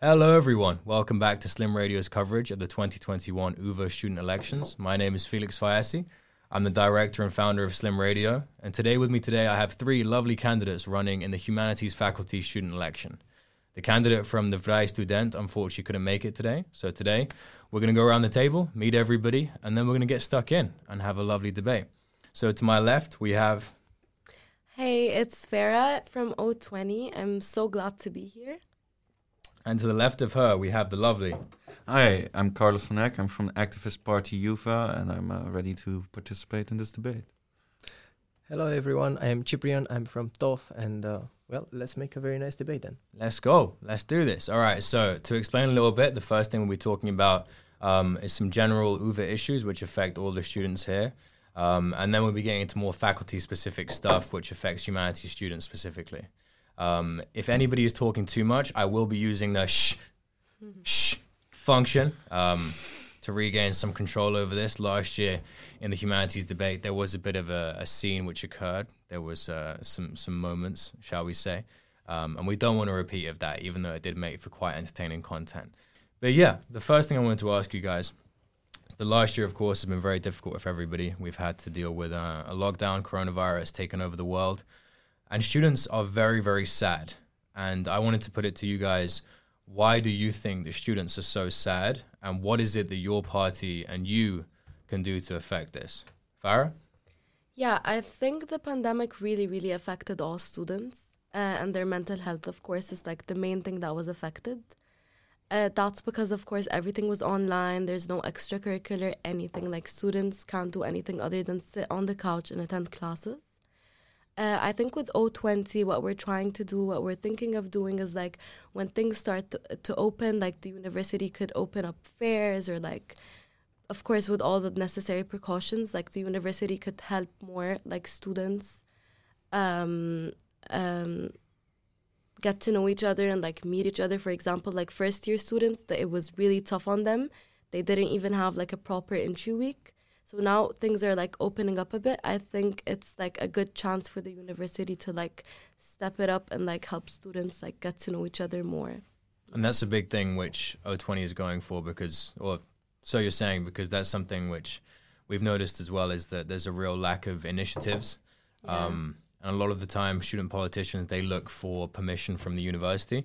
Hello, everyone. Welcome back to Slim Radio's coverage of the 2021 UVA student elections. My name is Felix Fayassi. I'm the director and founder of Slim Radio, and today with me today I have three lovely candidates running in the humanities faculty student election. The candidate from the Vrij Student unfortunately couldn't make it today, so today we're going to go around the table, meet everybody, and then we're going to get stuck in and have a lovely debate. So to my left we have. Hey, it's Farah from O20. I'm so glad to be here. And to the left of her, we have the lovely. Hi, I'm Carlos van Eck. I'm from Activist Party UVA, and I'm uh, ready to participate in this debate. Hello, everyone. I am Ciprian. I'm from TOF, and uh, well, let's make a very nice debate then. Let's go. Let's do this. All right. So, to explain a little bit, the first thing we'll be talking about um, is some general UVA issues which affect all the students here. Um, and then we'll be getting into more faculty specific stuff which affects humanities students specifically. Um, if anybody is talking too much, I will be using the shh, shh function um, to regain some control over this. Last year in the humanities debate, there was a bit of a, a scene which occurred. There was uh, some some moments, shall we say, um, and we don't want to repeat of that, even though it did make for quite entertaining content. But yeah, the first thing I wanted to ask you guys. The last year, of course, has been very difficult for everybody. We've had to deal with uh, a lockdown, coronavirus taken over the world. And students are very, very sad. And I wanted to put it to you guys why do you think the students are so sad? And what is it that your party and you can do to affect this? Farah? Yeah, I think the pandemic really, really affected all students. Uh, and their mental health, of course, is like the main thing that was affected. Uh, that's because, of course, everything was online. There's no extracurricular anything. Like students can't do anything other than sit on the couch and attend classes. Uh, I think with O20, what we're trying to do, what we're thinking of doing is like when things start to, to open, like the university could open up fairs or like, of course, with all the necessary precautions, like the university could help more like students um, um, get to know each other and like meet each other. For example, like first year students, that it was really tough on them. They didn't even have like a proper entry week. So now things are like opening up a bit. I think it's like a good chance for the university to like step it up and like help students like get to know each other more. And that's a big thing which O20 is going for because, or so you're saying, because that's something which we've noticed as well is that there's a real lack of initiatives. Yeah. Um, and a lot of the time, student politicians they look for permission from the university,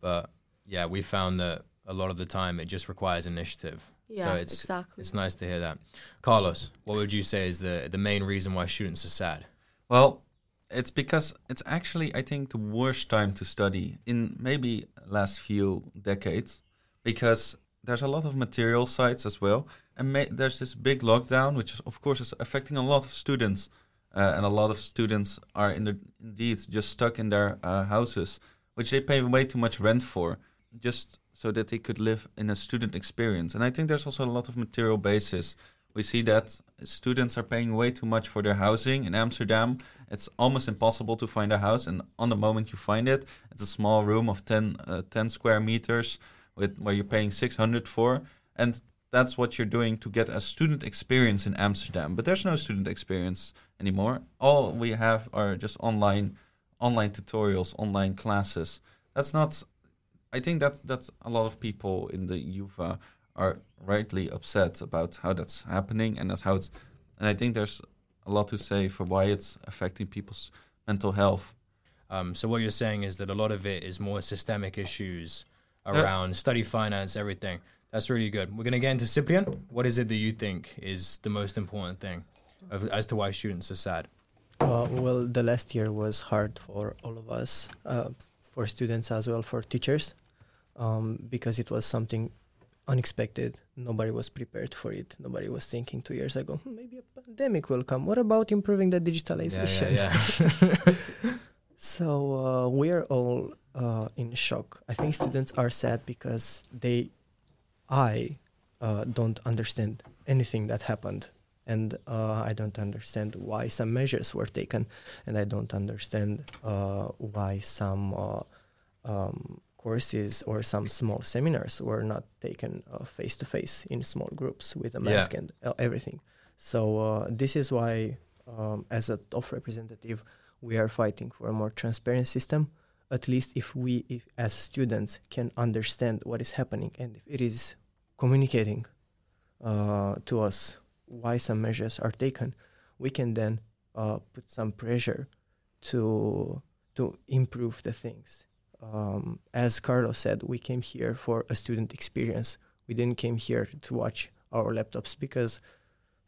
but yeah, we found that a lot of the time it just requires initiative. Yeah, so it's, exactly. It's nice to hear that. Carlos, what would you say is the the main reason why students are sad? Well, it's because it's actually I think the worst time to study in maybe last few decades because there's a lot of material sites as well and ma- there's this big lockdown which is, of course is affecting a lot of students uh, and a lot of students are in the, indeed just stuck in their uh, houses which they pay way too much rent for just so that they could live in a student experience. And I think there's also a lot of material basis. We see that students are paying way too much for their housing in Amsterdam. It's almost impossible to find a house, and on the moment you find it, it's a small room of 10, uh, 10 square meters with where you're paying 600 for, and that's what you're doing to get a student experience in Amsterdam. But there's no student experience anymore. All we have are just online online tutorials, online classes. That's not I think that that's a lot of people in the UVA are rightly upset about how that's happening and that's how it's and I think there's a lot to say for why it's affecting people's mental health. Um, so what you're saying is that a lot of it is more systemic issues around study finance, everything. That's really good. We're going to get into Cyprian. What is it that you think is the most important thing of, as to why students are sad? Uh, well, the last year was hard for all of us, uh, for students as well, for teachers um, because it was something unexpected. Nobody was prepared for it. Nobody was thinking two years ago, hmm, maybe a pandemic will come. What about improving the digitalization? Yeah, yeah, yeah. so uh, we are all uh, in shock. I think students are sad because they, I, uh, don't understand anything that happened. And uh, I don't understand why some measures were taken, and I don't understand uh, why some uh, um, courses or some small seminars were not taken face to face in small groups with a mask yeah. and uh, everything. So uh, this is why, um, as a TOF representative, we are fighting for a more transparent system, at least if we, if as students, can understand what is happening and if it is communicating uh, to us why some measures are taken, we can then uh, put some pressure to to improve the things. Um, as Carlos said, we came here for a student experience. We didn't came here to watch our laptops because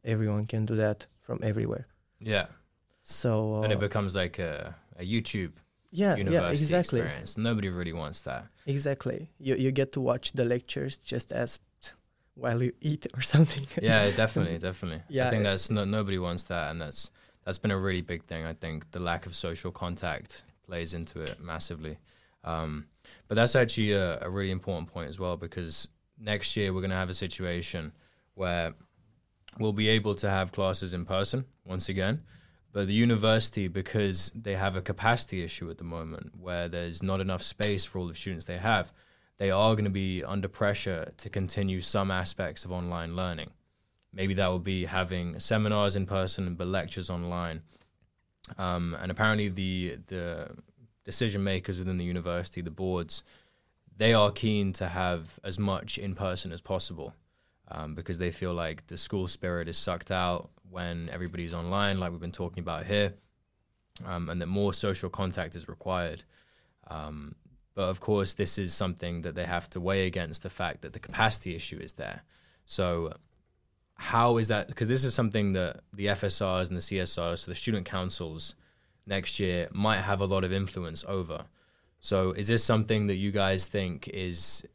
everyone can do that from everywhere. Yeah. So uh, and it becomes like a, a YouTube yeah, university yeah, exactly, experience. Nobody really wants that. exactly. You you get to watch the lectures just as while you eat or something. Yeah, definitely, definitely. Yeah, I think uh, that's no, nobody wants that, and that's that's been a really big thing. I think the lack of social contact plays into it massively. Um, but that's actually a, a really important point as well because next year we're going to have a situation where we'll be able to have classes in person once again. But the university, because they have a capacity issue at the moment where there's not enough space for all the students they have, they are going to be under pressure to continue some aspects of online learning. Maybe that will be having seminars in person but lectures online. Um, and apparently, the the decision makers within the university, the boards, they are keen to have as much in person as possible um, because they feel like the school spirit is sucked out when everybody's online, like we've been talking about here, um, and that more social contact is required. Um, but of course, this is something that they have to weigh against the fact that the capacity issue is there. So, how is that? Because this is something that the FSRs and the CSRs, so the student councils, next year might have a lot of influence over. So, is this something that you guys think is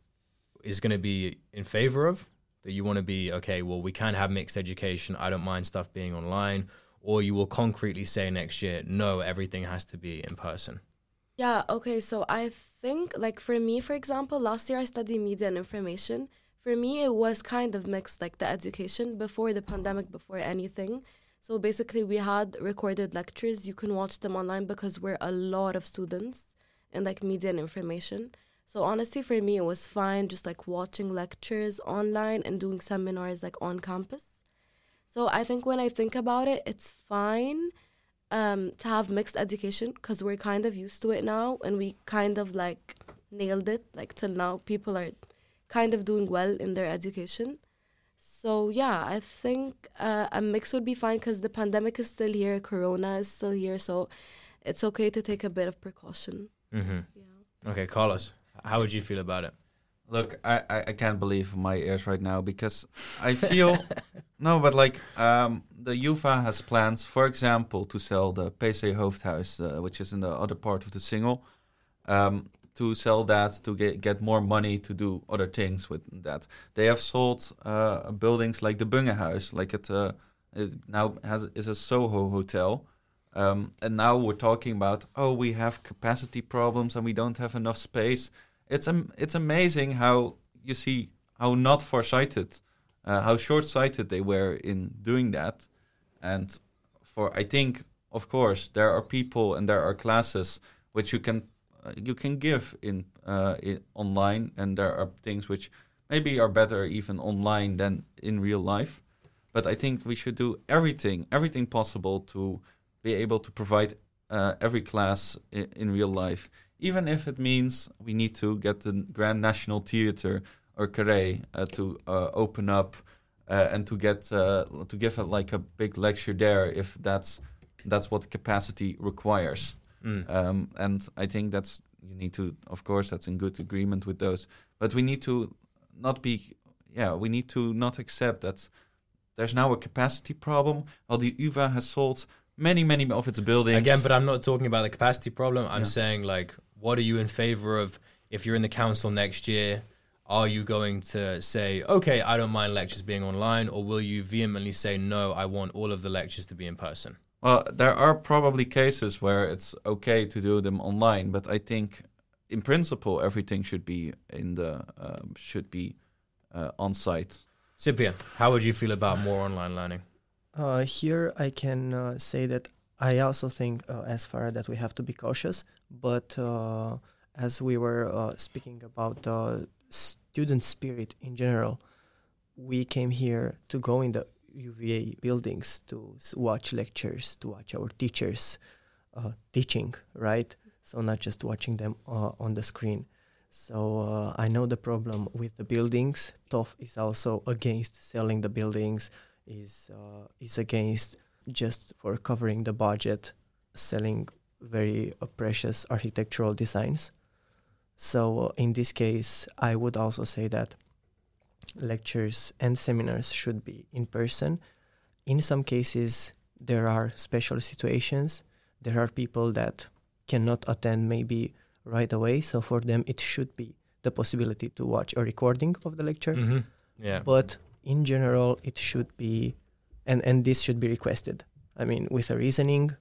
is going to be in favor of? That you want to be okay? Well, we can have mixed education. I don't mind stuff being online, or you will concretely say next year, no, everything has to be in person. Yeah, okay, so I think, like, for me, for example, last year I studied media and information. For me, it was kind of mixed, like, the education before the pandemic, before anything. So basically, we had recorded lectures. You can watch them online because we're a lot of students in, like, media and information. So honestly, for me, it was fine just, like, watching lectures online and doing seminars, like, on campus. So I think when I think about it, it's fine um, to have mixed education because we're kind of used to it now and we kind of like nailed it. Like till now, people are kind of doing well in their education. So yeah, I think uh, a mix would be fine because the pandemic is still here, Corona is still here, so it's okay to take a bit of precaution. Mm-hmm. Yeah. Okay, Carlos, how would you feel about it? Look, I, I, I can't believe my ears right now because I feel no, but like um, the UVA has plans, for example, to sell the PC Hoofthuis, uh, which is in the other part of the Singel, um, to sell that to get get more money to do other things with that. They have sold uh, buildings like the Bungehuis, like it, uh, it now has is a Soho hotel. Um, and now we're talking about oh we have capacity problems and we don't have enough space it's am- it's amazing how you see how not foresighted, uh, how short-sighted they were in doing that, and for I think of course there are people and there are classes which you can you can give in, uh, in online, and there are things which maybe are better even online than in real life. But I think we should do everything, everything possible to be able to provide uh, every class in, in real life even if it means we need to get the Grand National Theatre or Carré uh, to uh, open up uh, and to get uh, to give like a big lecture there if that's that's what capacity requires. Mm. Um, and I think that's you need to, of course, that's in good agreement with those. But we need to not be, yeah, we need to not accept that there's now a capacity problem. Well, the UVA has sold many, many of its buildings. Again, but I'm not talking about the capacity problem. I'm Yeah. saying like, what are you in favor of? If you're in the council next year, are you going to say, okay, I don't mind lectures being online, or will you vehemently say, no, I want all of the lectures to be in person? Well, there are probably cases where it's okay to do them online, but I think, in principle, everything should be in the um, should be uh, on site. Cyprian, how would you feel about more online learning? Uh, here I can uh, say that I also think, uh, as far that we have to be cautious. But uh, as we were uh, speaking about the student spirit in general, we came here to go in the UVA buildings to watch lectures, to watch our teachers uh, teaching, right? so not just watching them uh, on the screen. So uh, I know the problem with the buildings. TOF is also against selling the buildings. Is uh, is against just for covering the budget, selling very uh, precious architectural designs. So uh, in this case, I would also say that lectures and seminars should be in person. In some cases, there are special situations. There are people that cannot attend maybe right away. So for them, it should be the possibility to watch a recording of the lecture. Mm-hmm. Yeah. But in general, it should be, and, and this should be requested. I mean, with a reasoning,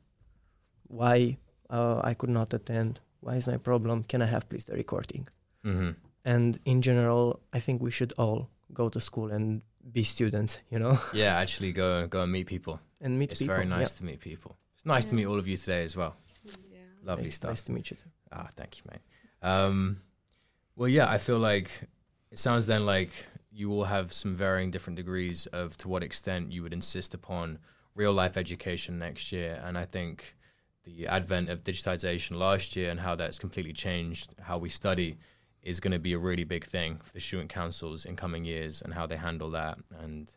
why uh, I could not attend, why is my problem, can I have please the recording? mm-hmm. And in general, I think we should all go to school and be students, you know, Yeah, actually go go and meet people. and meet people. It's people. very nice Yeah. to meet people. It's nice to meet all of you today as well. Yeah. Lovely Nice- stuff. Nice to meet you. Too. Ah, thank you, mate. Um, well, yeah, I feel like it sounds then like you all have some varying different degrees of to what extent you would insist upon real life education next year. And I think the advent of digitization last year and how that's completely changed how we study is going to be a really big thing for the student councils in coming years and how they handle that. And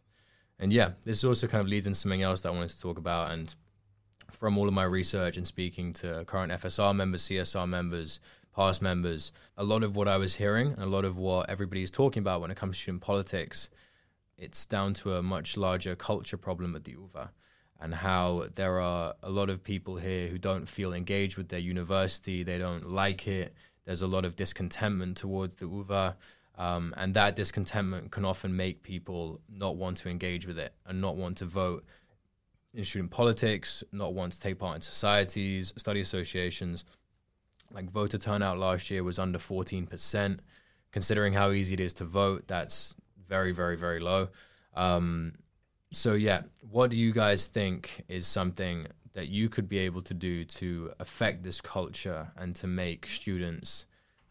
and yeah, this also kind of leads into something else that I wanted to talk about. And from all of my research and speaking to current FSR members, CSR members, past members, a lot of what I was hearing and a lot of what everybody is talking about when it comes to student politics, it's down to a much larger culture problem at the UVA and how there are a lot of people here who don't feel engaged with their university, they don't like it. There's a lot of discontentment towards the UVA. Um, and that discontentment can often make people not want to engage with it and not want to vote in student politics, not want to take part in societies, study associations. Like voter turnout last year was under 14%. Considering how easy it is to vote, that's very, very, very low. Um, so, yeah, what do you guys think is something that you could be able to do to affect this culture and to make students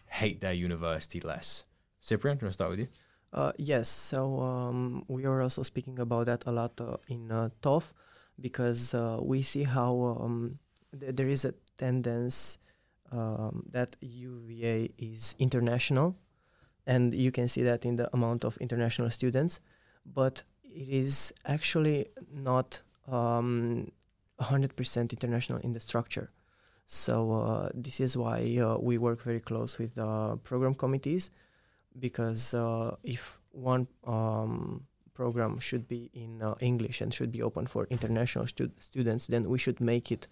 hate their university less? Cyprian, you want to start with you? Uh, yes, so um, we are also speaking about that a lot uh, in uh, TOF because uh, we see how um, th- there is a tendency um, that UVA is international, and you can see that in the amount of international students, but it is actually not um, 100% international in the structure. So uh, this is why uh, we work very close with the program committees because uh, if one um, program should be in uh, English and should be open for international stu- students, then we should make it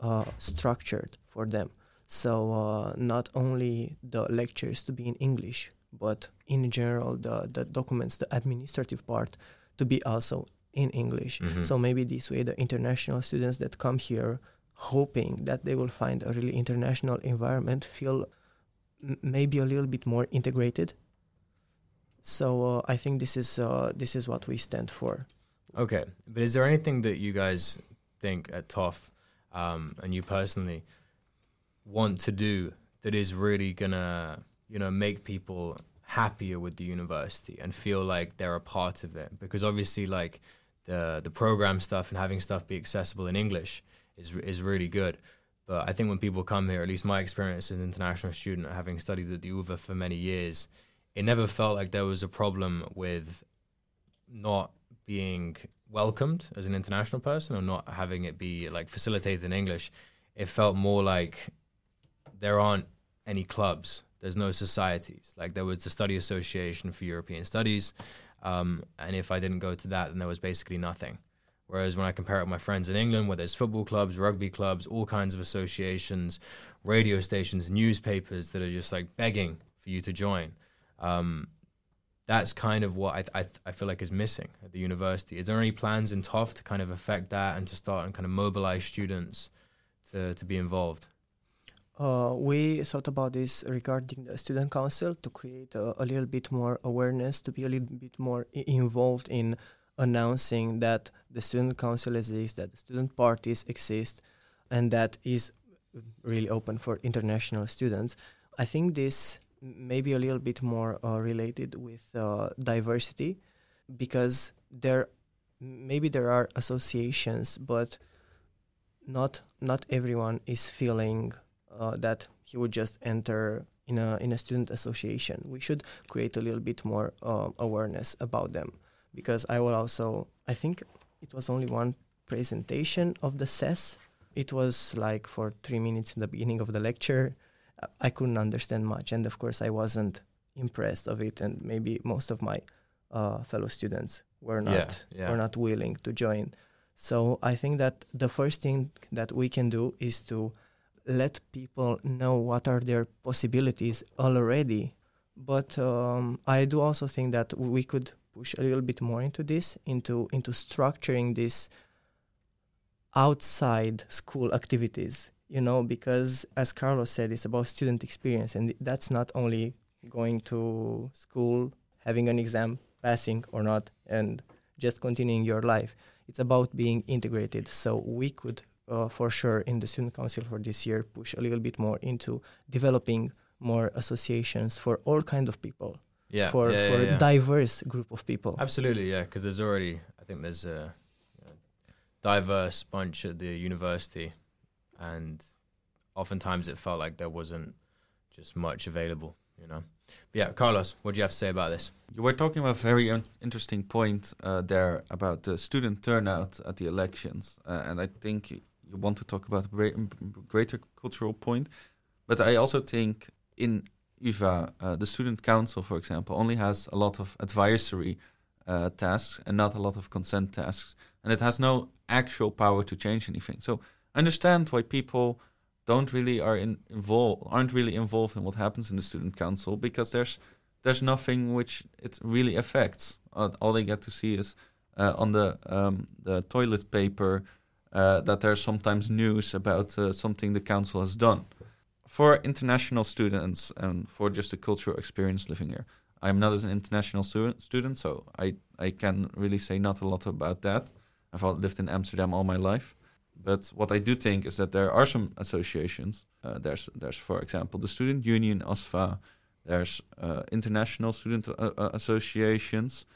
uh, structured for them. So uh, not only the lectures to be in English, but in general the, the documents, the administrative part to be also in English. Mhm. So maybe this way the international students that come here hoping that they will find a really international environment feel m- maybe a little bit more integrated. So uh, I think this is uh, this is what we stand for. Okay, but is there anything that you guys think at TOF, um, and you personally want to do that is really gonna, you know, make people happier with the university and feel like they're a part of it? Because obviously, like the the program stuff and having stuff be accessible in English is is really good. But I think when people come here, at least my experience as an international student, having studied at the UVA for many years, it never felt like there was a problem with not being welcomed as an international person or not having it be like facilitated in English. It felt more like there aren't any clubs. There's no societies. Like there was the Study Association for European Studies, um, and if I didn't go to that, then there was basically nothing. Whereas when I compare it with my friends in England, where there's football clubs, rugby clubs, all kinds of associations, radio stations, newspapers that are just like begging for you to join. Um, that's kind of what I, I, I feel like is missing at the university. Is there any plans in TOF to kind of affect that and to start and kind of mobilize students to, to be involved? Uh, we thought about this regarding the student council to create a, a little bit more awareness, to be a little bit more I- involved in announcing that the student council exists, that the student parties exist, and that is really open for international students. I think this may be a little bit more uh, related with uh, diversity because there maybe there are associations, but not not everyone is feeling uh, that he would just enter in a in a student association. We should create a little bit more uh, awareness about them because I will also I think it was only one presentation of the CES. It was like for three minutes in the beginning of the lecture. I couldn't understand much, and of course I wasn't impressed of it, and maybe most of my uh, fellow students were not Yeah, yeah. were not willing to join. So I think that the first thing that we can do is to let people know what are their possibilities already. But um, I do also think that we could push a little bit more into this, into into structuring this outside school activities. You know, because as Carlos said, it's about student experience, and that's not only going to school, having an exam, passing or not, and just continuing your life. It's about being integrated. So we could, uh, for sure, in the student council for this year, push a little bit more into developing more associations for all kind of people, yeah, for yeah, for yeah, yeah. diverse group of people. Absolutely, yeah, because there's already, I think there's a you know, diverse bunch at the university, and oftentimes it felt like there wasn't just much available, you know. But yeah, Carlos, what do you have to say about this? You were talking about a very un- interesting point uh, there about the student turnout at the elections, uh, and I think you, want to talk about a great, greater cultural point. But I also think in UVA, uh, the student council, for example, only has a lot of advisory uh, tasks and not a lot of consent tasks, and it has no actual power to change anything. So I understand why people don't really are in involved aren't really involved in what happens in the student council because there's there's nothing which it really affects. All they get to see is uh, on the um, the toilet paper uh, that there's sometimes news about uh, something the council has done. For international students and for just a cultural experience living here, I'm not as an international student, student, so I I can really say not a lot about that. I've lived in Amsterdam all my life. But what I do think is that there are some associations. Uh, there's, there's, for example, the Student Union (ASVA). There's uh, international student uh, uh, associations.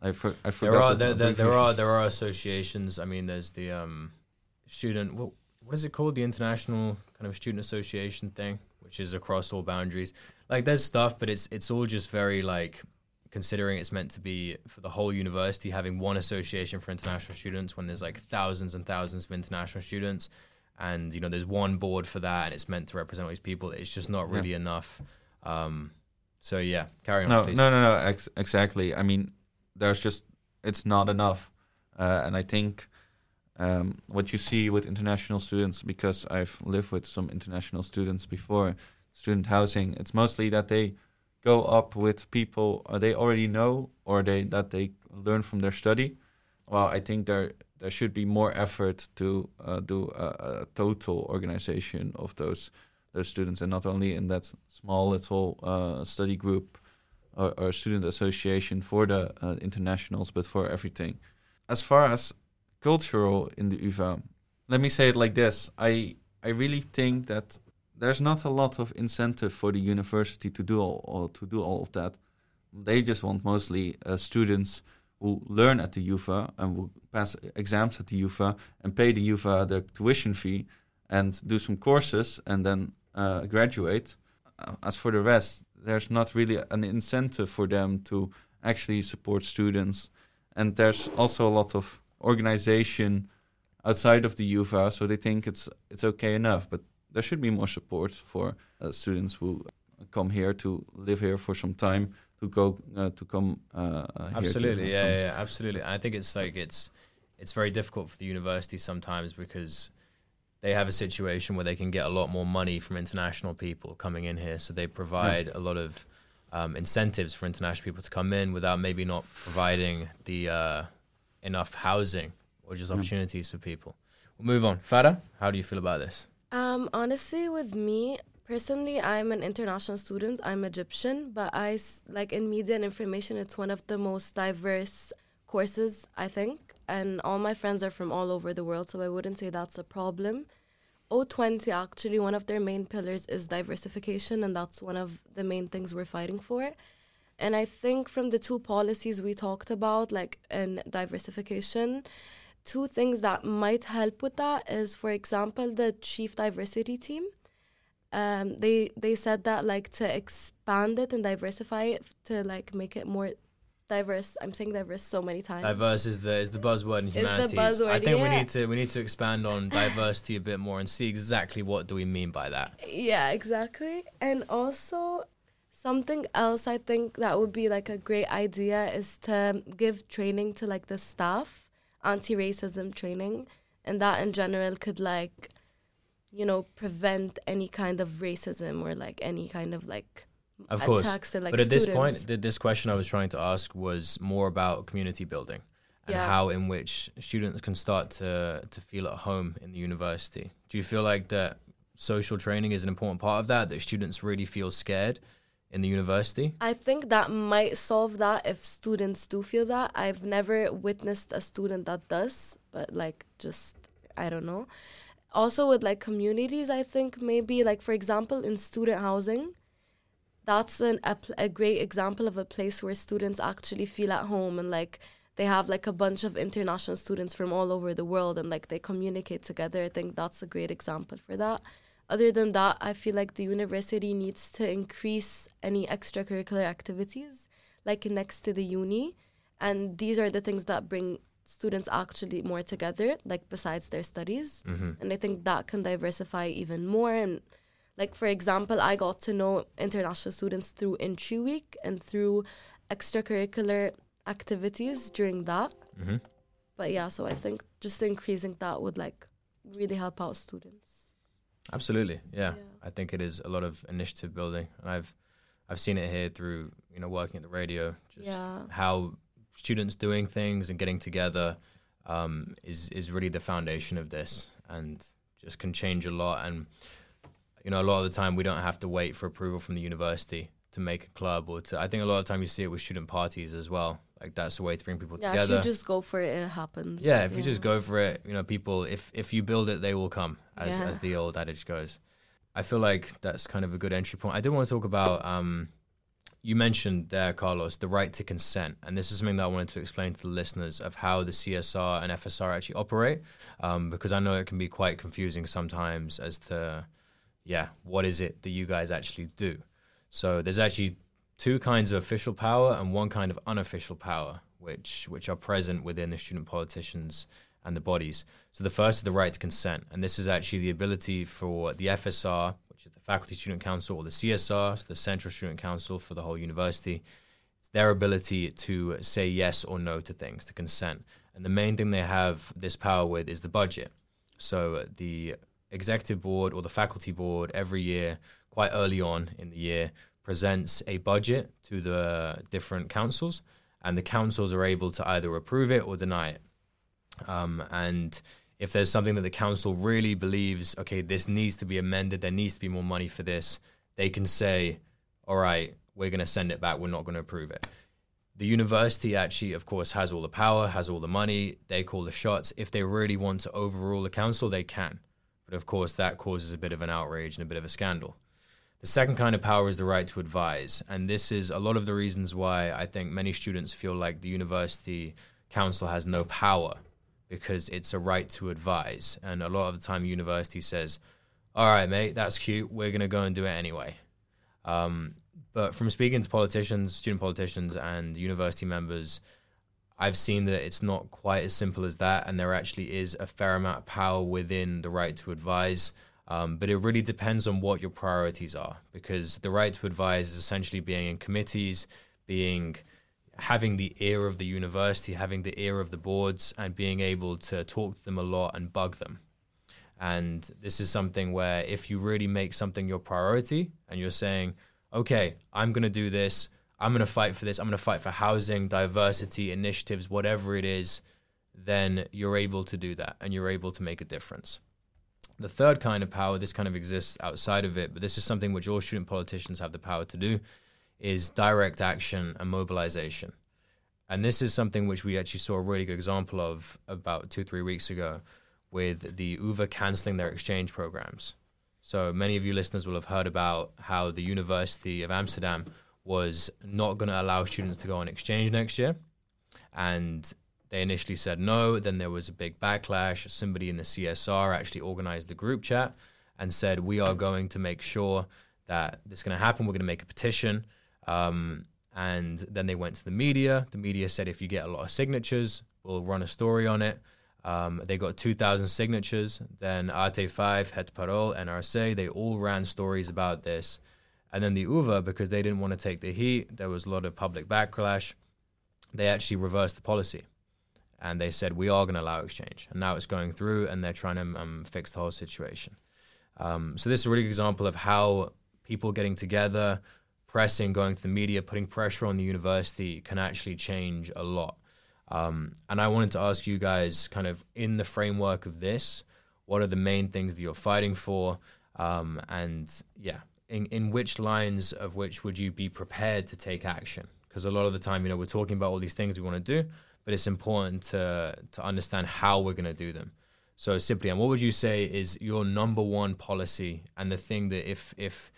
I, for, I forgot. There are the there, there, there are there are associations. I mean, there's the um, student. What what is it called? The international kind of student association thing, which is across all boundaries. Like there's stuff, but it's it's all just very like considering it's meant to be for the whole university having one association for international students when there's like thousands and thousands of international students and you know there's one board for that and it's meant to represent all these people it's just not Yeah. really enough um so yeah carry on no, please no, no, no. Ex- exactly. I mean, there's just it's not enough, uh, and I think um, what you see with international students, because I've lived with some international students before, student housing. It's mostly that they go up with people uh, they already know or they that they learn from their study. Well, I think there there should be more effort to uh, do a, a total organization of those those students, and not only in that small little uh, study group or, or student association for the uh, internationals, but for everything. As far as cultural in the UVA, let me say it like this: I I really think that there's not a lot of incentive for the university to do all, all to do all of that. They just want mostly uh, students who learn at the UVA and will pass exams at the UVA and pay the UVA the tuition fee and do some courses and then uh, graduate. Uh, as for the rest, there's not really an incentive for them to actually support students, and there's also a lot of organization outside of the UVA, so they think it's it's okay enough. But there should be more support for uh, students who come here to live here for some time to go uh, to come uh, uh, here. to absolutely yeah, yeah yeah absolutely i think it's like it's it's very difficult for the university sometimes because they have a situation where they can get a lot more money from international people coming in here so they provide a lot of um, incentives for international people to come in without maybe not providing the uh, enough housing or just opportunities for people we'll move on Farah, how do you feel about this Um, honestly, with me personally, I'm an international student. I'm Egyptian, but I like in media and information. It's one of the most diverse courses, I think, and all my friends are from all over the world, so I wouldn't say that's a problem. O20 actually one of their main pillars is diversification, and that's one of the main things we're fighting for. And I think from the two policies we talked about, like in diversification, two things that might help with that is, for example, the chief diversity team. um, they they said that like to expand it and diversify it to like make it more diverse. I'm saying diverse so many times. Diverse is the is the buzzword in the humanities. I buzzword, think we need to we need to expand on diversity a bit more and see exactly what do we mean by that. Yeah, exactly. And also something else I think that would be like a great idea is to give training to like the staff, anti-racism training, and that in general could like you know prevent any kind of racism or like any kind of like Of course. attacks to like but at this point, th- this question I was trying to ask was more about community building and Yeah. how in which students can start to to feel at home in the university. Do you feel like that social training is an important part of that? That students really feel scared in the university? I think that might solve that if students do feel that. I've never witnessed a student that does, but like just I don't know. Also with like communities, I think maybe like for example in student housing, that's an a, a great example of a place where students actually feel at home and like they have like a bunch of international students from all over the world and like they communicate together. I think that's a great example for that. Other than that, I feel like the university needs to increase any extracurricular activities like next to the uni. And these are the things that bring students actually more together, like besides their studies. hmm And I think that can diversify even more. And like for example, I got to know international students through Entry Week and through extracurricular activities during that. hmm But yeah, so I think just increasing that would like really help out students. Absolutely, yeah. Yeah. I think it is a lot of initiative building, and I've I've seen it here through you know working at the radio, just Yeah. how students doing things and getting together um, is is really the foundation of this, and just can change a lot. And you know, a lot of the time we don't have to wait for approval from the university to make a club, or to. I think a lot of the time you see it with student parties as well. Like that's the way to bring people Yeah, together. if you just go for it, it happens. Yeah, if you just go for it, you know, people if if you build it, they will come, as Yeah. as the old adage goes. I feel like that's kind of a good entry point. I did want to talk about um, you mentioned there, Carlos, the right to consent, and this is something that I wanted to explain to the listeners of how the CSR and FSR actually operate, um, because I know it can be quite confusing sometimes as to, yeah, what is it that you guys actually do? So there's actually two kinds of official power and one kind of unofficial power, which which are present within the student politicians and the bodies. So the first is the right to consent, and this is actually the ability for the FSR, which is the Faculty Student Council, or the CSR, so the Central Student Council for the whole university, it's their ability to say yes or no to things, to consent. And the main thing they have this power with is the budget. So the executive board or the faculty board every year, quite early on in the year, presents a budget to the different councils, and the councils are able to either approve it or deny it. Um, and if there's something that the council really believes, okay, this needs to be amended, there needs to be more money for this, they can say, all right, we're going to send it back, we're not going to approve it. The university actually, of course, has all the power, has all the money, they call the shots. If they really want to overrule the council, they can. But of course, that causes a bit of an outrage and a bit of a scandal. The second kind of power is the right to advise. And this is a lot of the reasons why I think many students feel like the university council has no power because it's a right to advise. And a lot of the time, university says, all right, mate, that's cute. We're going to go and do it anyway. Um, but from speaking to politicians, student politicians, and university members, I've seen that it's not quite as simple as that. And there actually is a fair amount of power within the right to advise. Um, but it really depends on what your priorities are because the right to advise is essentially being in committees, being having the ear of the university, having the ear of the boards, and being able to talk to them a lot and bug them. And this is something where if you really make something your priority and you're saying, okay, I'm going to do this, I'm going to fight for this, I'm going to fight for housing, diversity, initiatives, whatever it is, then you're able to do that and you're able to make a difference. The third kind of power, this kind of exists outside of it, but this is something which all student politicians have the power to do, is direct action and mobilization. And this is something which we actually saw a really good example of about two, three weeks ago with the UVA cancelling their exchange programs. So many of you listeners will have heard about how the University of Amsterdam was not going to allow students to go on exchange next year. And they initially said no. Then there was a big backlash. Somebody in the CSR actually organized the group chat and said, We are going to make sure that this is going to happen. We're going to make a petition. Um, and then they went to the media. The media said, If you get a lot of signatures, we'll run a story on it. Um, they got 2,000 signatures. Then AT5, Het Parool, NRC, they all ran stories about this. And then the UVA, because they didn't want to take the heat, there was a lot of public backlash. They actually reversed the policy and they said we are going to allow exchange. And now it's going through, and they're trying to um, fix the whole situation. Um, so this is a really good example of how people getting together, pressing, going to the media, putting pressure on the university can actually change a lot. Um, and I wanted to ask you guys, kind of in the framework of this, what are the main things that you're fighting for? Um, and yeah, in, in which lines of which would you be prepared to take action? Because a lot of the time, you know, we're talking about all these things we want to do, but it's important to to understand how we're going to do them. So, Cyprian, what would you say is your number one policy and the thing that if if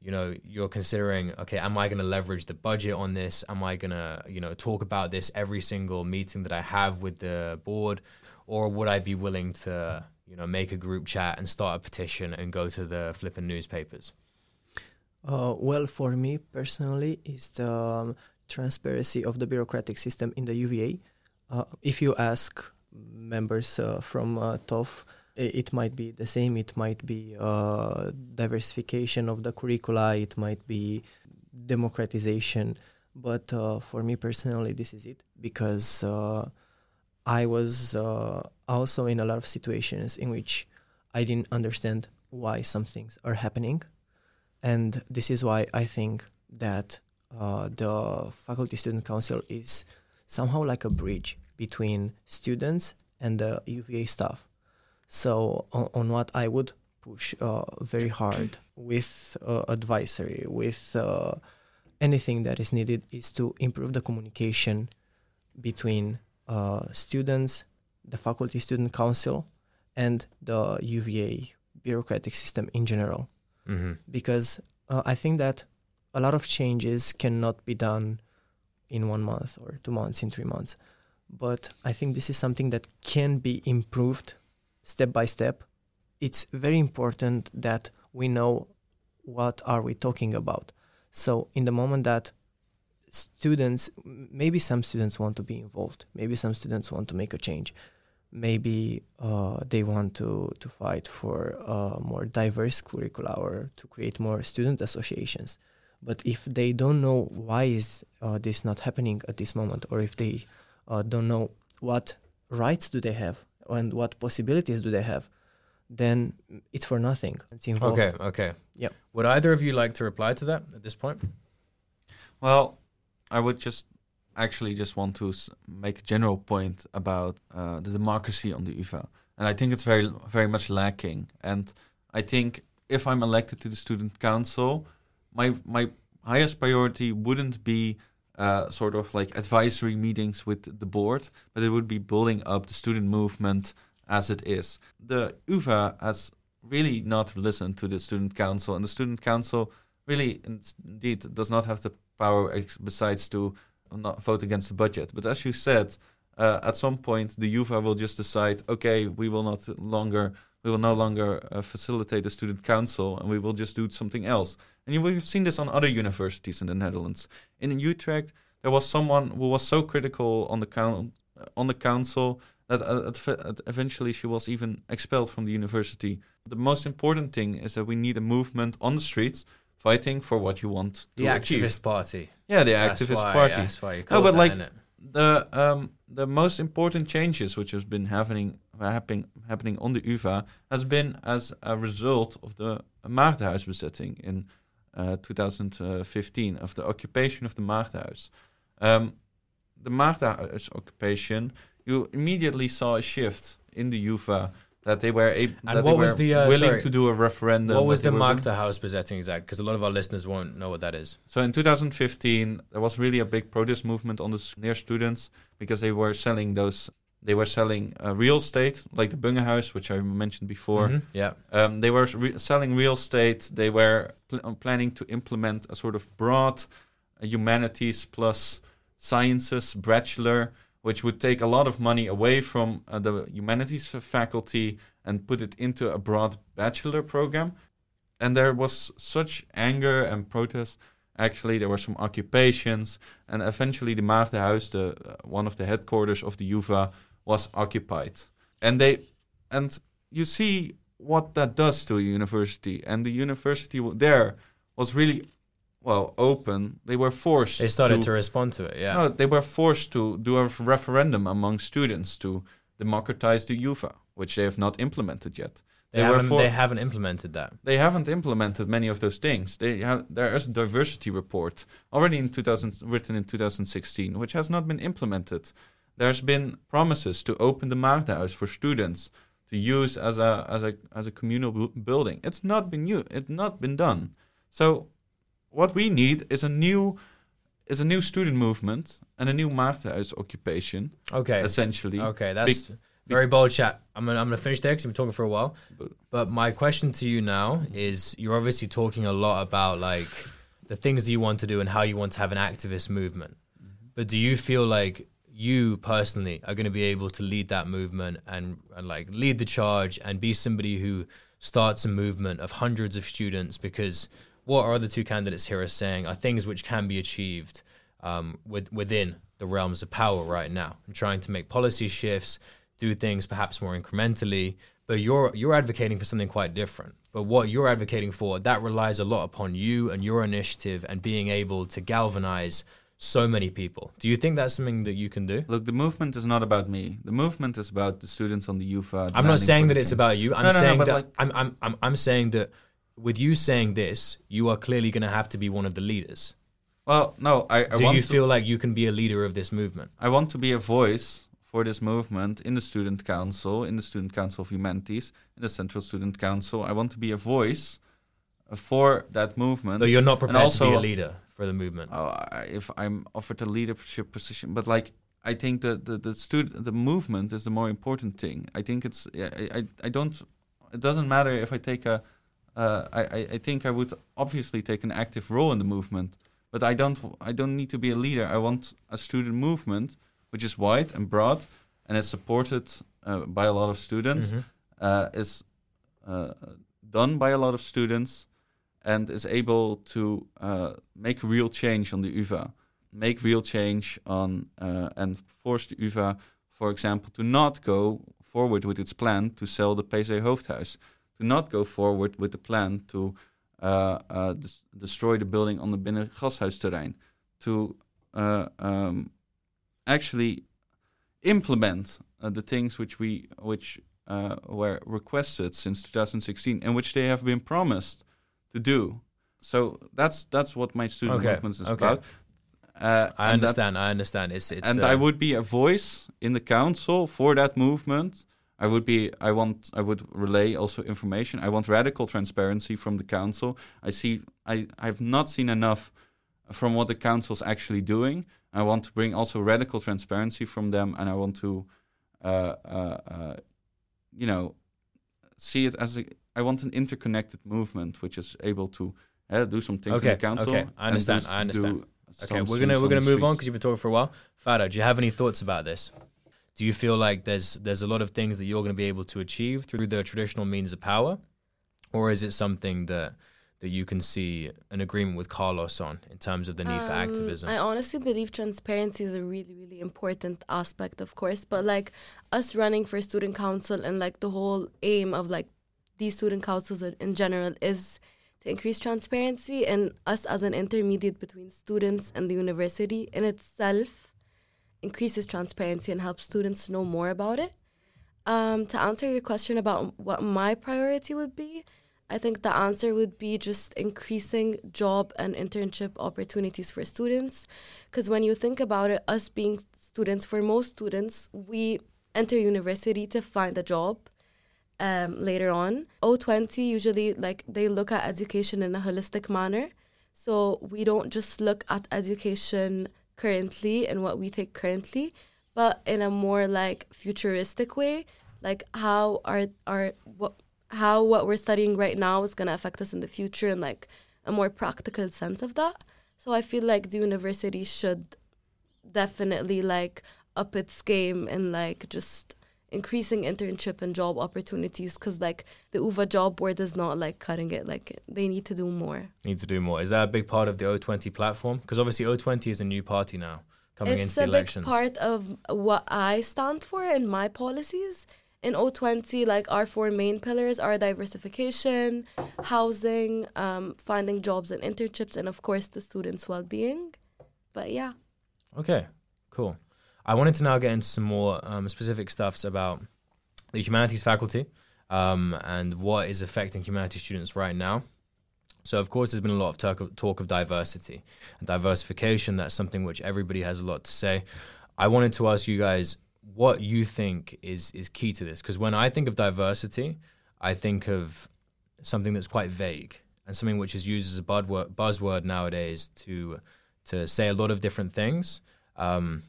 you know you're considering okay am i going to leverage the budget on this? Am i going to you know talk about this every single meeting that i have with the board? Or would i be willing to you know make a group chat and start a petition and go to the flipping newspapers? Uh, well for me personally is the um, transparency of the bureaucratic system in the UVA. Uh, if you ask members uh, from uh, TOF, it might be the same. It might be uh, diversification of the curricula. It might be democratization. But uh, for me personally, this is it because uh, I was also in a lot of situations in which I didn't understand why some things are happening. And this is why I think that uh, the faculty student council is somehow like a bridge between students and the UVA staff. So on, on what I would push uh, very hard with uh, advisory, with uh, anything that is needed, is to improve the communication between uh, students, the faculty student council, and the UVA bureaucratic system in general. Mm-hmm. Because uh, I think that a lot of changes cannot be done in one month or two months, in three months. But I think this is something that can be improved step by step. It's very important that we know what are we talking about. So in the moment that students, maybe some students want to be involved, maybe some students want to make a change, maybe uh, they want to, to fight for a more diverse curricula or to create more student associations but if they don't know why is uh, this not happening at this moment, or if they uh, don't know what rights do they have and what possibilities do they have, then it's for nothing. It's involved. Okay, okay. Yep. Would either of you like to reply to that at this point? Well, I would just actually just want to make a general point about uh, the democracy on the UVA, and I think it's very very much lacking. And I think if I'm elected to the student council, my my highest priority wouldn't be uh, sort of like advisory meetings with the board, but it would be building up the student movement as it is. The UVA has really not listened to the student council, and the student council really indeed does not have the power besides to not vote against the budget. But as you said, uh, at some point the UVA will just decide, okay, we will not longer, we will no longer uh, facilitate the student council, and we will just do something else. And you, we've seen this on other universities in the Netherlands. In Utrecht, there was someone who was so critical on the count, on the council that uh, eventually she was even expelled from the university. The most important thing is that we need a movement on the streets fighting for what you want to the achieve. activist party. Yeah, the that's activist why, party. That's why you call no, but like the um the most important changes which has been happening happening happening on the UVA has been as a result of the Maagdenhuisbezetting in uh, 2015 of the occupation of the Maagdenhuis. Um, the Maagdenhuis occupation, you immediately saw a shift in the UVA that they were able, and what was the, uh, willing sorry, to do a referendum. What was the Maagdenhuisbezetting exact? Because a lot of our listeners won't know what that is. So in 2015, there was really a big protest movement on the near students because they were selling those they were selling uh, real estate, like the Bungehuis, which I mentioned before. Mm-hmm. Yeah. Um, they were re- selling real estate. They were pl- uh, planning to implement a sort of broad uh, humanities plus sciences bachelor, which would take a lot of money away from uh, the humanities faculty and put it into a broad bachelor program. And there was such anger and protest. Actually, there were some occupations, and eventually the Maagdenhuis, the uh, one of the headquarters of the UVA, was occupied. And they, and you see what that does to a university. And the university w- there was really, well, open. They were forced. They started to, to respond to it. Yeah. no, they were forced to do a referendum among students to democratize the UVA, which they have not implemented yet. they, were haven't, they haven't implemented that. They haven't implemented many of those things. They have there is a diversity report already in 2000 written in 2016, which has not been implemented. There's been promises to open the Maagdenhuis for students to use as a as a as a communal bu- building. It's not been new. it's not been done. So what we need is a new is a new student movement and a new Maagdenhuis occupation Okay. essentially. Okay, that's very bold chat. I'm gonna I'm gonna finish there because we've been talking for a while. But- But my question to you now is: You're obviously talking a lot about like the things that you want to do and how you want to have an activist movement. Mm-hmm. But do you feel like you personally are going to be able to lead that movement and, and like lead the charge and be somebody who starts a movement of hundreds of students? Because what our other two candidates here are saying are things which can be achieved um, with, within the realms of power right now and trying to make policy shifts, do things perhaps more incrementally. But you're you're advocating for something quite different. But what you're advocating for that relies a lot upon you and your initiative and being able to galvanize so many people. Do you think that's something that you can do? Look, the movement is not about me. The movement is about the students on the UVA. I'm not saying that it's about you. I'm No, no, no, saying but that like- I'm, I'm I'm I'm saying that with you saying this, you are clearly going to have to be one of the leaders. Well, no, I, I Do want you to, feel like you can be a leader of this movement? I want to be a voice for this movement in the student council, in the student council of humanities, in the central student council. I want to be a voice for that movement. But you're not prepared to be a leader for the movement. Oh, I- if I'm offered a leadership position, but like I think the the the student the movement is the more important thing. I think it's I I, I don't. It doesn't matter if I take a. Uh, I, I think I would obviously take an active role in the movement, but I don't I don't need to be a leader. I want a student movement which is wide and broad and is supported uh, by a lot of students Mhm. uh, is uh, done by a lot of students and is able to uh, make real change on the UVA, make real change on uh, and force the UVA, for example, to not go forward with its plan to sell the PC Hoofthuis, to not go forward with the plan to uh, uh, des- destroy the building on the Binnen Gasthuisterrein, to uh, um, actually implement uh, the things which we which were requested since 2016 and which they have been promised to do. So that's that's what my student Okay, movement is okay. about. Uh, I understand. I understand. It's it's and uh, I would be a voice in the council for that movement. I would be. I want. I would relay also information. I want radical transparency from the council. I see. I. I've not seen enough from what the council's actually doing. I want to bring also radical transparency from them, and I want to, uh, uh, uh, you know, see it as a. I want an interconnected movement which is able to uh, do some things Okay, in the council. okay, I and understand, do- I understand. Okay, some we're gonna we're gonna move on because you've been talking for a while. Fado, do you have any thoughts about this? Do you feel like there's there's a lot of things that you're going to be able to achieve through the traditional means of power, or is it something that that you can see an agreement with Carlos on in terms of the need for Um, activism? I honestly believe transparency is a really, really important aspect, of course. But like us running for student council and like the whole aim of like these student councils in- general is to increase transparency and us as an intermediate between students and the university in itself increases transparency and helps students know more about it. Um, to answer your question about what my priority would be, I think the answer would be just increasing job and internship opportunities for students. Because when you think about it, us being students, for most students, we enter university to find a job um, later on. O20 usually like they look at education in a holistic manner. So we don't just look at education currently and what we take currently, but in a more like futuristic way, like how our our what how what we're studying right now is gonna affect us in the future and like a more practical sense of that. So I feel like the university should definitely like up its game and like just increasing internship and job opportunities because like the UVA job board is not like cutting it like they need to do more Need to do more. Is that a big part of the O20 platform? Because obviously O20 is a new party now coming it's into a the big elections. part of what i stand for in my policies in o20 like our four main pillars are diversification housing um, finding jobs and internships and of course the students' well-being but yeah Okay, cool. I wanted to now get into some more um, specific stuffs about the humanities faculty um, and what is affecting humanities students right now. So, of course, there's been a lot of talk of, diversity and diversification. That's something which everybody has a lot to say. I wanted to ask you guys what you think is is key to this, because when I think of diversity, I think of something that's quite vague and something which is used as a buzzword, buzzword nowadays to to say a lot of different things. Um,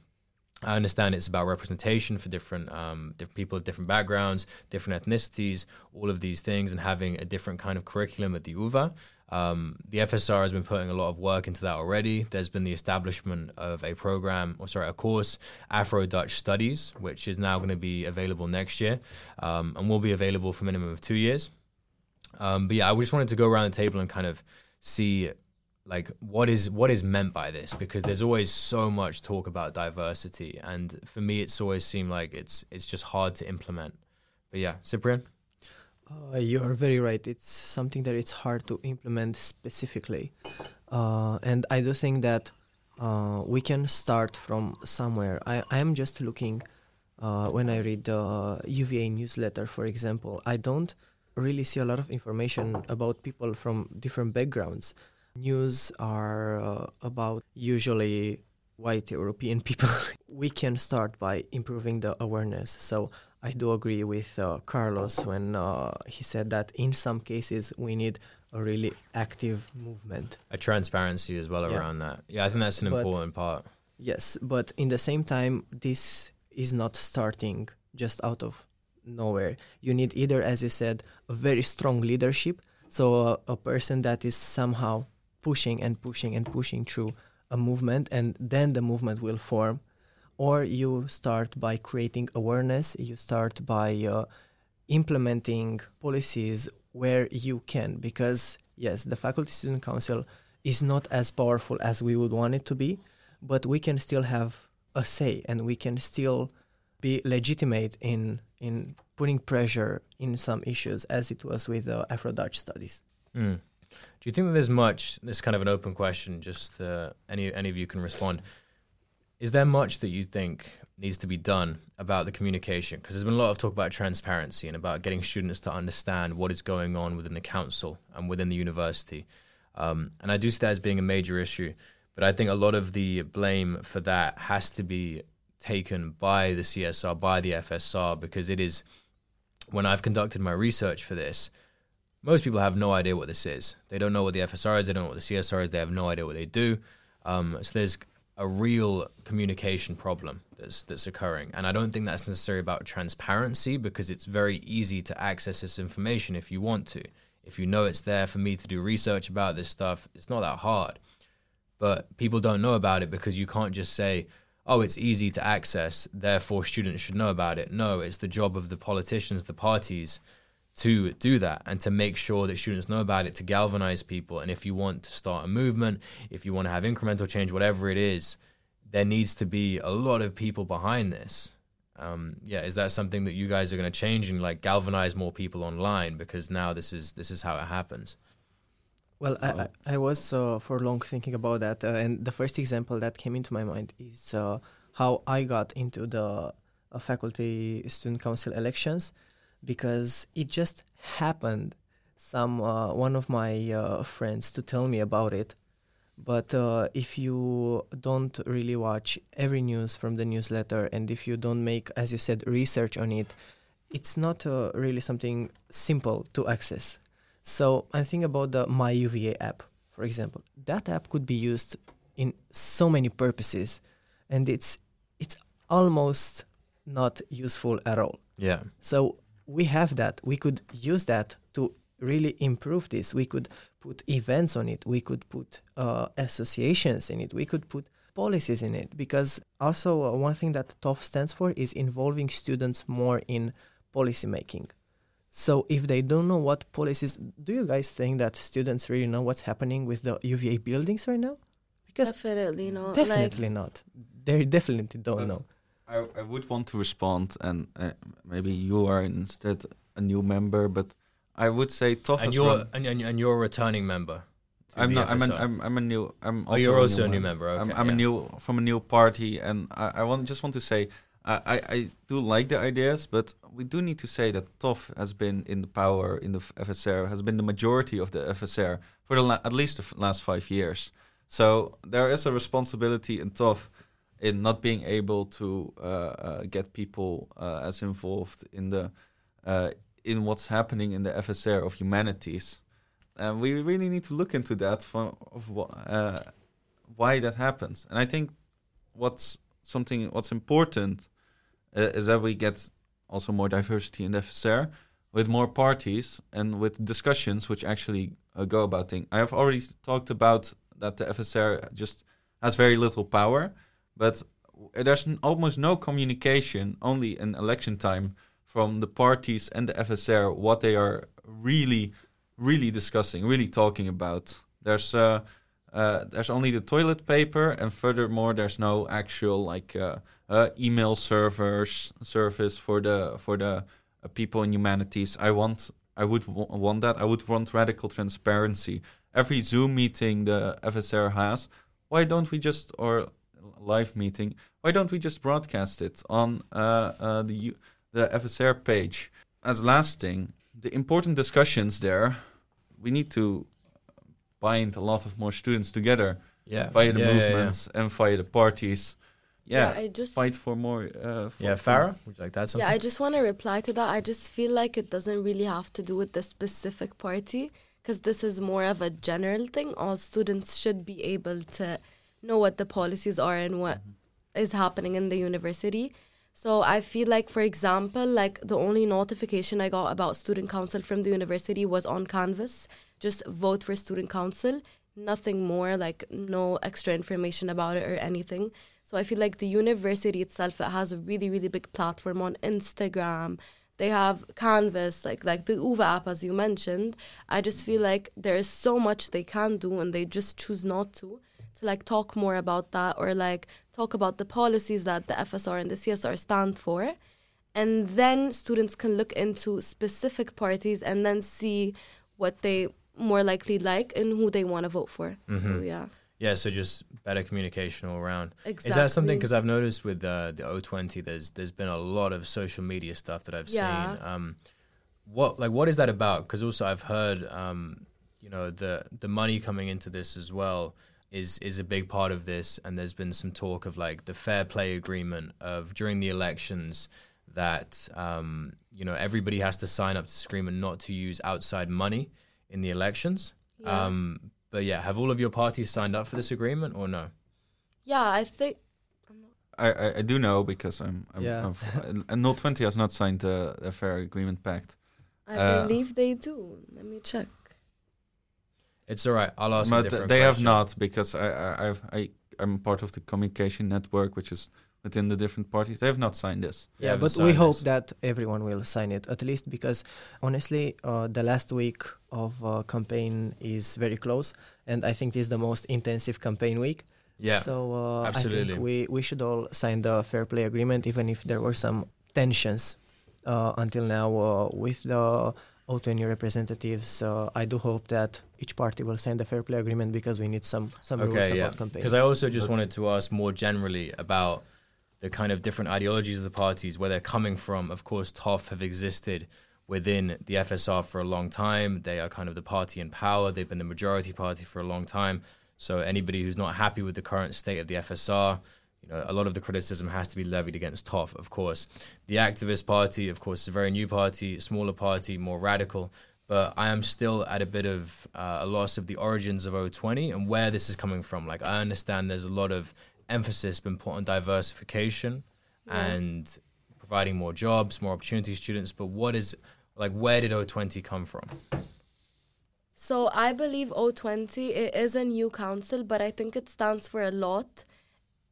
I understand it's about representation for different um, different people of different backgrounds, different ethnicities, all of these things, and having a different kind of curriculum at the UVA. Um, the FSR has been putting a lot of work into that already. There's been the establishment of a program, or sorry, a course, Afro Dutch Studies, which is now going to be available next year, um, and will be available for a minimum of two years. Um, but yeah, I just wanted to go around the table and kind of see like what is what is meant by this because there's always so much talk about diversity and for me it's always seemed like it's it's just hard to implement but yeah cyprian Uh, you are very right. It's something that it's hard to implement specifically, uh, and I do think that uh, we can start from somewhere. I I am just looking uh, when I read the UVA newsletter, for example. I don't really see a lot of information about people from different backgrounds. News are uh, about usually white European people. we can start by improving the awareness. So I do agree with uh, Carlos when uh, he said that in some cases we need a really active movement. a transparency as well Yeah. around that yeah i think that's an But- important part Yes, but in the same time, this is not starting just out of nowhere. You need either, as you said, a very strong leadership, so a person that is somehow pushing and pushing and pushing through a movement, and then the movement will form. Or you start by creating awareness, you start by uh, implementing policies where you can, because yes, the Faculty Student Council is not as powerful as we would want it to be but we can still have a say and we can still be legitimate in in putting pressure in some issues as it was with uh, Afro Dutch studies. Mm. Do you think that there's much? This is kind of an open question. Just uh, any any of you can respond. Is there much that you think needs to be done about the communication? Because there's been a lot of talk about transparency and about getting students to understand what is going on within the council and within the university. Um, and I do see that as being a major issue. But I think a lot of the blame for that has to be taken by the CSR, by the FSR, because it is when I've conducted my research for this, most people have no idea what this is. They don't know what the FSR is. They don't know what the CSR is. They have no idea what they do. Um, so there's a real communication problem that's that's occurring, and I don't think that's necessarily about transparency because it's very easy to access this information if you want to. If you know it's there for me to do research about this stuff, it's not that hard. But people don't know about it because you can't just say, oh, it's easy to access, therefore students should know about it. No, it's the job of the politicians, the parties, to do that and to make sure that students know about it, to galvanize people. And if you want to start a movement, if you want to have incremental change, whatever it is, there needs to be a lot of people behind this. Um, yeah, is that something that you guys are going to change and like galvanize more people online because now this is this is how it happens. Well, I. I, I was uh, for long thinking about that, uh, and the first example that came into my mind is uh, how I got into the uh, faculty student council elections, because it just happened. Some uh, one of my uh, friends to tell me about it, but uh, if you don't really watch every news from the newsletter, and if you don't make, as you said, research on it, it's not uh, really something simple to access. So I think about the My UVA app, for example. That app could be used in so many purposes, and it's it's almost not useful at all. Yeah. So we have that. We could use that to really improve this. We could put events on it. We could put uh, associations in it. We could put policies in it because also uh, one thing that TOF stands for is involving students more in policy making. So if they don't know what policies, do you guys think that students really know what's happening with the UVA buildings right now? Because definitely not. definitely not. They definitely don't know. I, I would want to respond, and uh, maybe you are instead a new member, but I would say TOF And you're and, and, and you're a returning member. I'm not. I'm, an, I'm I'm a new. I'm. Oh, you're a also a new member. I'm, I'm a new from a new party, and I, I want just want to say I, I, I do like the ideas, but we do need to say that TOF has been in the power in the FSR has been the majority of the FSR for the la- at least the f- last five years. So there is a responsibility in TOF in not being able to uh, uh, get people uh, as involved in the in what's happening in the FSR of humanities. And we really need to look into that for of uh, why that happens. And I think what's something what's important uh, is that we get also more diversity in the FSR with more parties and with discussions which actually uh, go about things. I have already talked about that the FSR just has very little power, but there's almost no communication, only in election time, from the parties and the FSR what they are really, really discussing, really talking about. There's uh, uh, there's only the toilet paper, and furthermore, there's no actual like uh, uh, email servers service for the for the uh, people in humanities. I want I would want that. I would want radical transparency. Every Zoom meeting the FSR has, why don't we just or live meeting? Why don't we just broadcast it on uh, uh, the the FSR page? As last thing, the important discussions there, we need to bind a lot of more students together yeah, via the yeah, yeah, yeah. movements and via the parties. Yeah, I just fight for more. Uh, for Yeah, Farah, would you like to add something? Yeah, I just want to reply to that. I just feel like it doesn't really have to do with the specific party because this is more of a general thing. All students should be able to know what the policies are and what mm-hmm. is happening in the university. So I feel like, for example, like the only notification I got about student council from the university was on Canvas. Just vote for student council. Nothing more, like no extra information about it or anything. So I feel like the university itself it has a really really big platform on Instagram. They have Canvas, like like the UVA app as you mentioned. I just feel like there is so much they can do and they just choose not to to like talk more about that or like talk about the policies that the FSR and the CSR stand for. And then students can look into specific parties and then see what they more likely like and who they want to vote for. So Mhm. yeah. Yeah, so just better communication all around. Exactly. Is that something? Because I've noticed with uh, the O20, there's there's been a lot of social media stuff that I've Yeah. seen. Um, what like what is that about? Because also I've heard, um, you know, the the money coming into this as well is is a big part of this, and there's been some talk of like the fair play agreement of during the elections that um, you know everybody has to sign up to this agreement not to use outside money in the elections. Yeah. Um, but yeah, have all of your parties signed up for this agreement or no? yeah, I think I, I, I do know because I'm. I'm, Yeah. I'm and Null Twenty has not signed the, the Fair Agreement Pact. I Uh, believe they do. Let me check. It's all right. I'll ask a but different they have not because I I I've, I I'm part of the communication network, which is within the different parties. They have not signed this. They Yeah, but we signed hope this. that everyone will sign it at least because honestly, uh, the last week of uh, campaign is very close, and I think this is the most intensive campaign week. Yeah. So uh, I absolutely. think we we should all sign the fair play agreement, even if there were some tensions uh, until now uh, with the O20 representatives. So I do hope that each party will sign the fair play agreement because we need some some rules Okay, yeah. about campaign. Because I also just wanted to ask more generally about the kind of different ideologies of the parties, where they're coming from. Of course, TOF have existed within the FSR for a long time. They are kind of the party in power. They've been the majority party for a long time. So anybody who's not happy with the current state of the FSR, you know, a lot of the criticism has to be levied against TOF, of course. The activist party, of course, is a very new party, smaller party, more radical. But I am still at a bit of uh, a loss of the origins of O20 and where this is coming from. Like, I understand there's a lot of emphasis been put on diversification Yeah. and providing more jobs, more opportunities to students. But what is, like, where did O20 come from? So I believe O20 it is a new council, but I think it stands for a lot.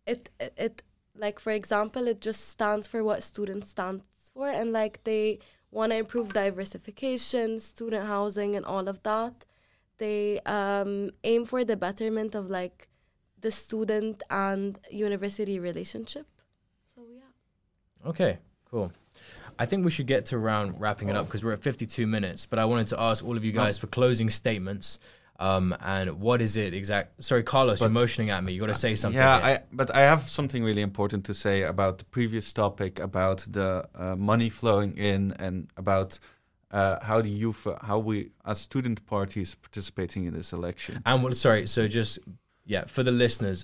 It, it it like for example it just stands for what students stands for and like they want to improve diversification student housing and all of that they um, aim for the betterment of like the student and university relationship so yeah Okay, cool. I think we should get to around wrapping it up because we're at 52 minutes. But I wanted to ask all of you guys for closing statements. Um, and what is it exact? Sorry, Carlos, you're motioning at me. You got to say something. Yeah. I, but I have something really important to say about the previous topic about the uh, money flowing in and about uh, how the youth, how we as student parties participating in this election. And well, sorry, so just yeah, for the listeners,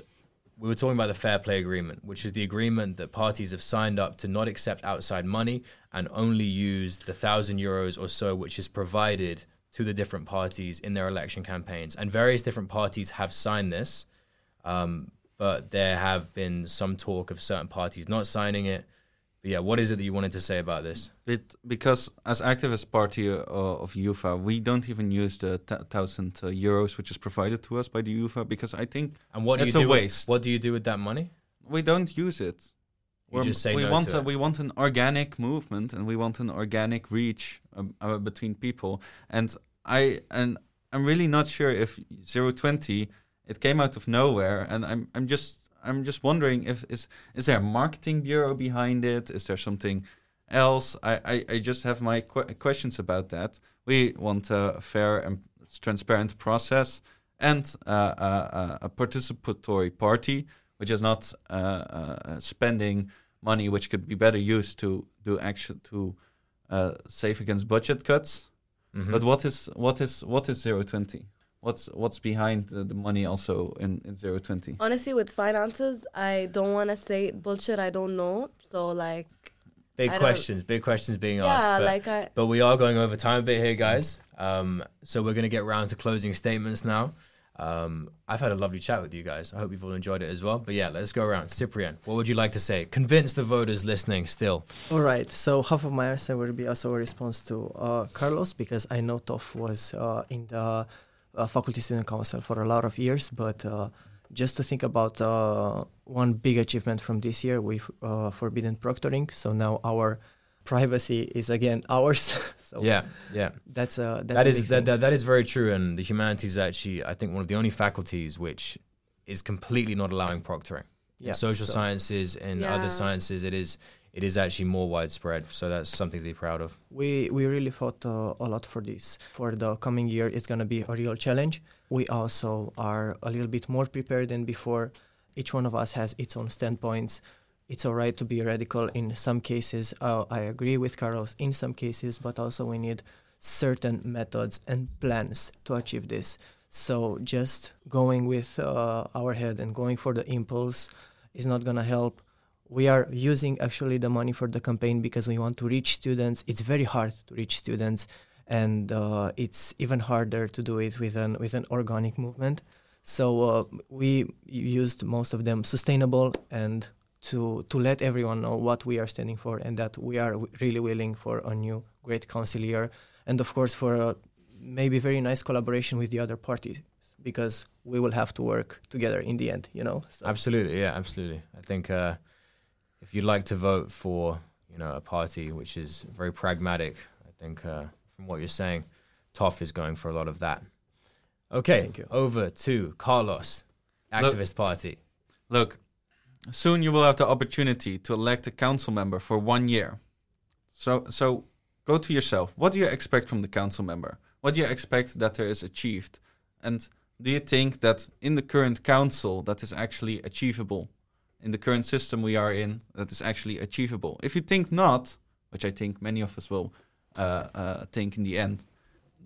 we were talking about the fair play agreement, which is the agreement that parties have signed up to not accept outside money and only use the thousand euros or so, which is provided to the different parties in their election campaigns. And various different parties have signed this, um, but there have been some talk of certain parties not signing it. But yeah, what is it that you wanted to say about this? It, because as activist party uh, of UVA, we don't even use the t- thousand uh, euros which is provided to us by the UVA because I think And what do It's you a do? with- waste. what do you do with that money? we don't use it. We no want to a, we want an organic movement and we want an organic reach um, uh, between people. And I and I'm really not sure if 020 it came out of nowhere. And I'm I'm just I'm just wondering if is is there a marketing bureau behind it? Is there something else? I I, I just have my que- questions about that. We want a fair and transparent process and uh, uh, uh, a participatory party which is not uh, uh, spending money which could be better used to do action to uh, save against budget cuts. Mhm. But what is what is what is zero twenty? What's what's behind the, the money also in in zero twenty? honestly with finances i don't want to say bullshit i don't know so like Big I questions, big questions being yeah asked. But, like i but we are going over time a bit here, guys. Um, so we're going to get round to closing statements now. Um, I've had a lovely chat with you guys. I hope you've all enjoyed it as well. But yeah, let's go around. Cyprian, what would you like to say? Convince the voters listening still. All right. So half of my answer will be also a response to uh, Carlos because I know Toff was uh, in the uh, faculty student council for a lot of years. But uh, just to think about uh, one big achievement from this year, we've uh, forbidden proctoring. So now our privacy is again ours. so Yeah, yeah. that's a that's that a is that, that, that is very true. And the humanities actually, I think, one of the only faculties which is completely not allowing proctoring. yeah. in social so- sciences and Yeah. other sciences, it is it is actually more widespread. So that's something to be proud of. We we really fought uh, a lot for this. For the coming year, it's gonna be a real challenge. We also are a little bit more prepared than before. Each one of us has its own standpoints. It's alright to be radical in some cases. Uh, I agree with Carlos in some cases, but also we need certain methods and plans to achieve this. So just going with uh, our head and going for the impulse is not gonna help we are using actually the money for the campaign because we want to reach students. It's very hard to reach students, and uh, it's even harder to do it with an with an organic movement. So uh, we used most of them sustainable and to to let everyone know what we are standing for and that we are w- really willing for a new great council year, and of course for a maybe very nice collaboration with the other parties because we will have to work together in the end. You know. So. Absolutely, yeah, absolutely. I think uh, if you'd like to vote for you know a party which is very pragmatic, I think uh, from what you're saying, Toff is going for a lot of that. Okay, Thank you. over to Carlos, Look- activist party. Look, soon you will have the opportunity to elect a council member for one year. So so go to yourself. What do you expect from the council member? What do you expect that there is achieved? And do you think that in the current council that is actually achievable? In the current system we are in, that is actually achievable. If you think not, which I think many of us will uh, uh, think in the end,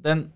then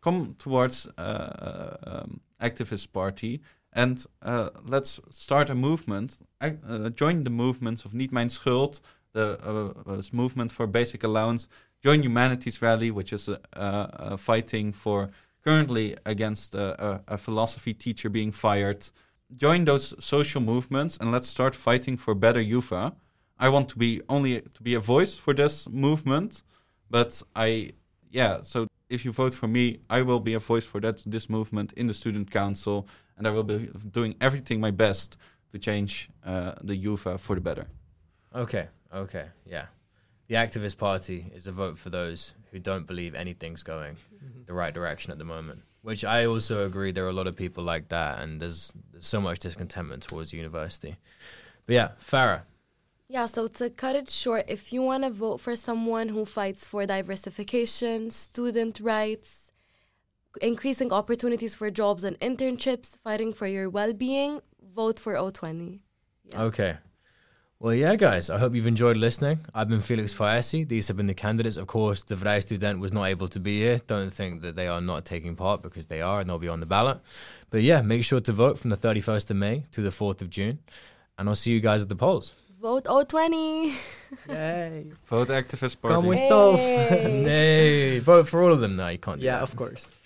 come towards uh, um, activist party and uh, let's start a movement. I, uh, join the movements of Niet Mijn Schuld, the uh, uh, movement for basic allowance. Join Humanities Rally, which is uh, uh, fighting for currently against a, a philosophy teacher being fired. Join those social movements and let's start fighting for better UVA. I want to be only to be a voice for this movement, but I, yeah. So if you vote for me, I will be a voice for that this movement in the student council and I will be doing everything my best to change uh, the UVA for the better. Okay, okay, yeah. The activist party is a vote for those who don't believe anything's going Mm-hmm. the right direction at the moment. Which I also agree. There are a lot of people like that, and there's, there's so much discontentment towards university. But yeah, Farah. Yeah, so to cut it short, if you want to vote for someone who fights for diversification, student rights, increasing opportunities for jobs and internships, fighting for your well being, vote for O20. Yeah. Okay. Well, yeah, guys, I hope you've enjoyed listening. I've been Felix Faesi. These have been the candidates. Of course, the Vrij student was not able to be here. Don't think that they are not taking part because they are and they'll be on the ballot. But yeah, make sure to vote from the 31st of May to the 4th of June. And I'll see you guys at the polls. Vote O20. Yay! Vote activist party. Come with stuff. Hey. Nay, vote for all of them. No, you can't do yeah, that. of course.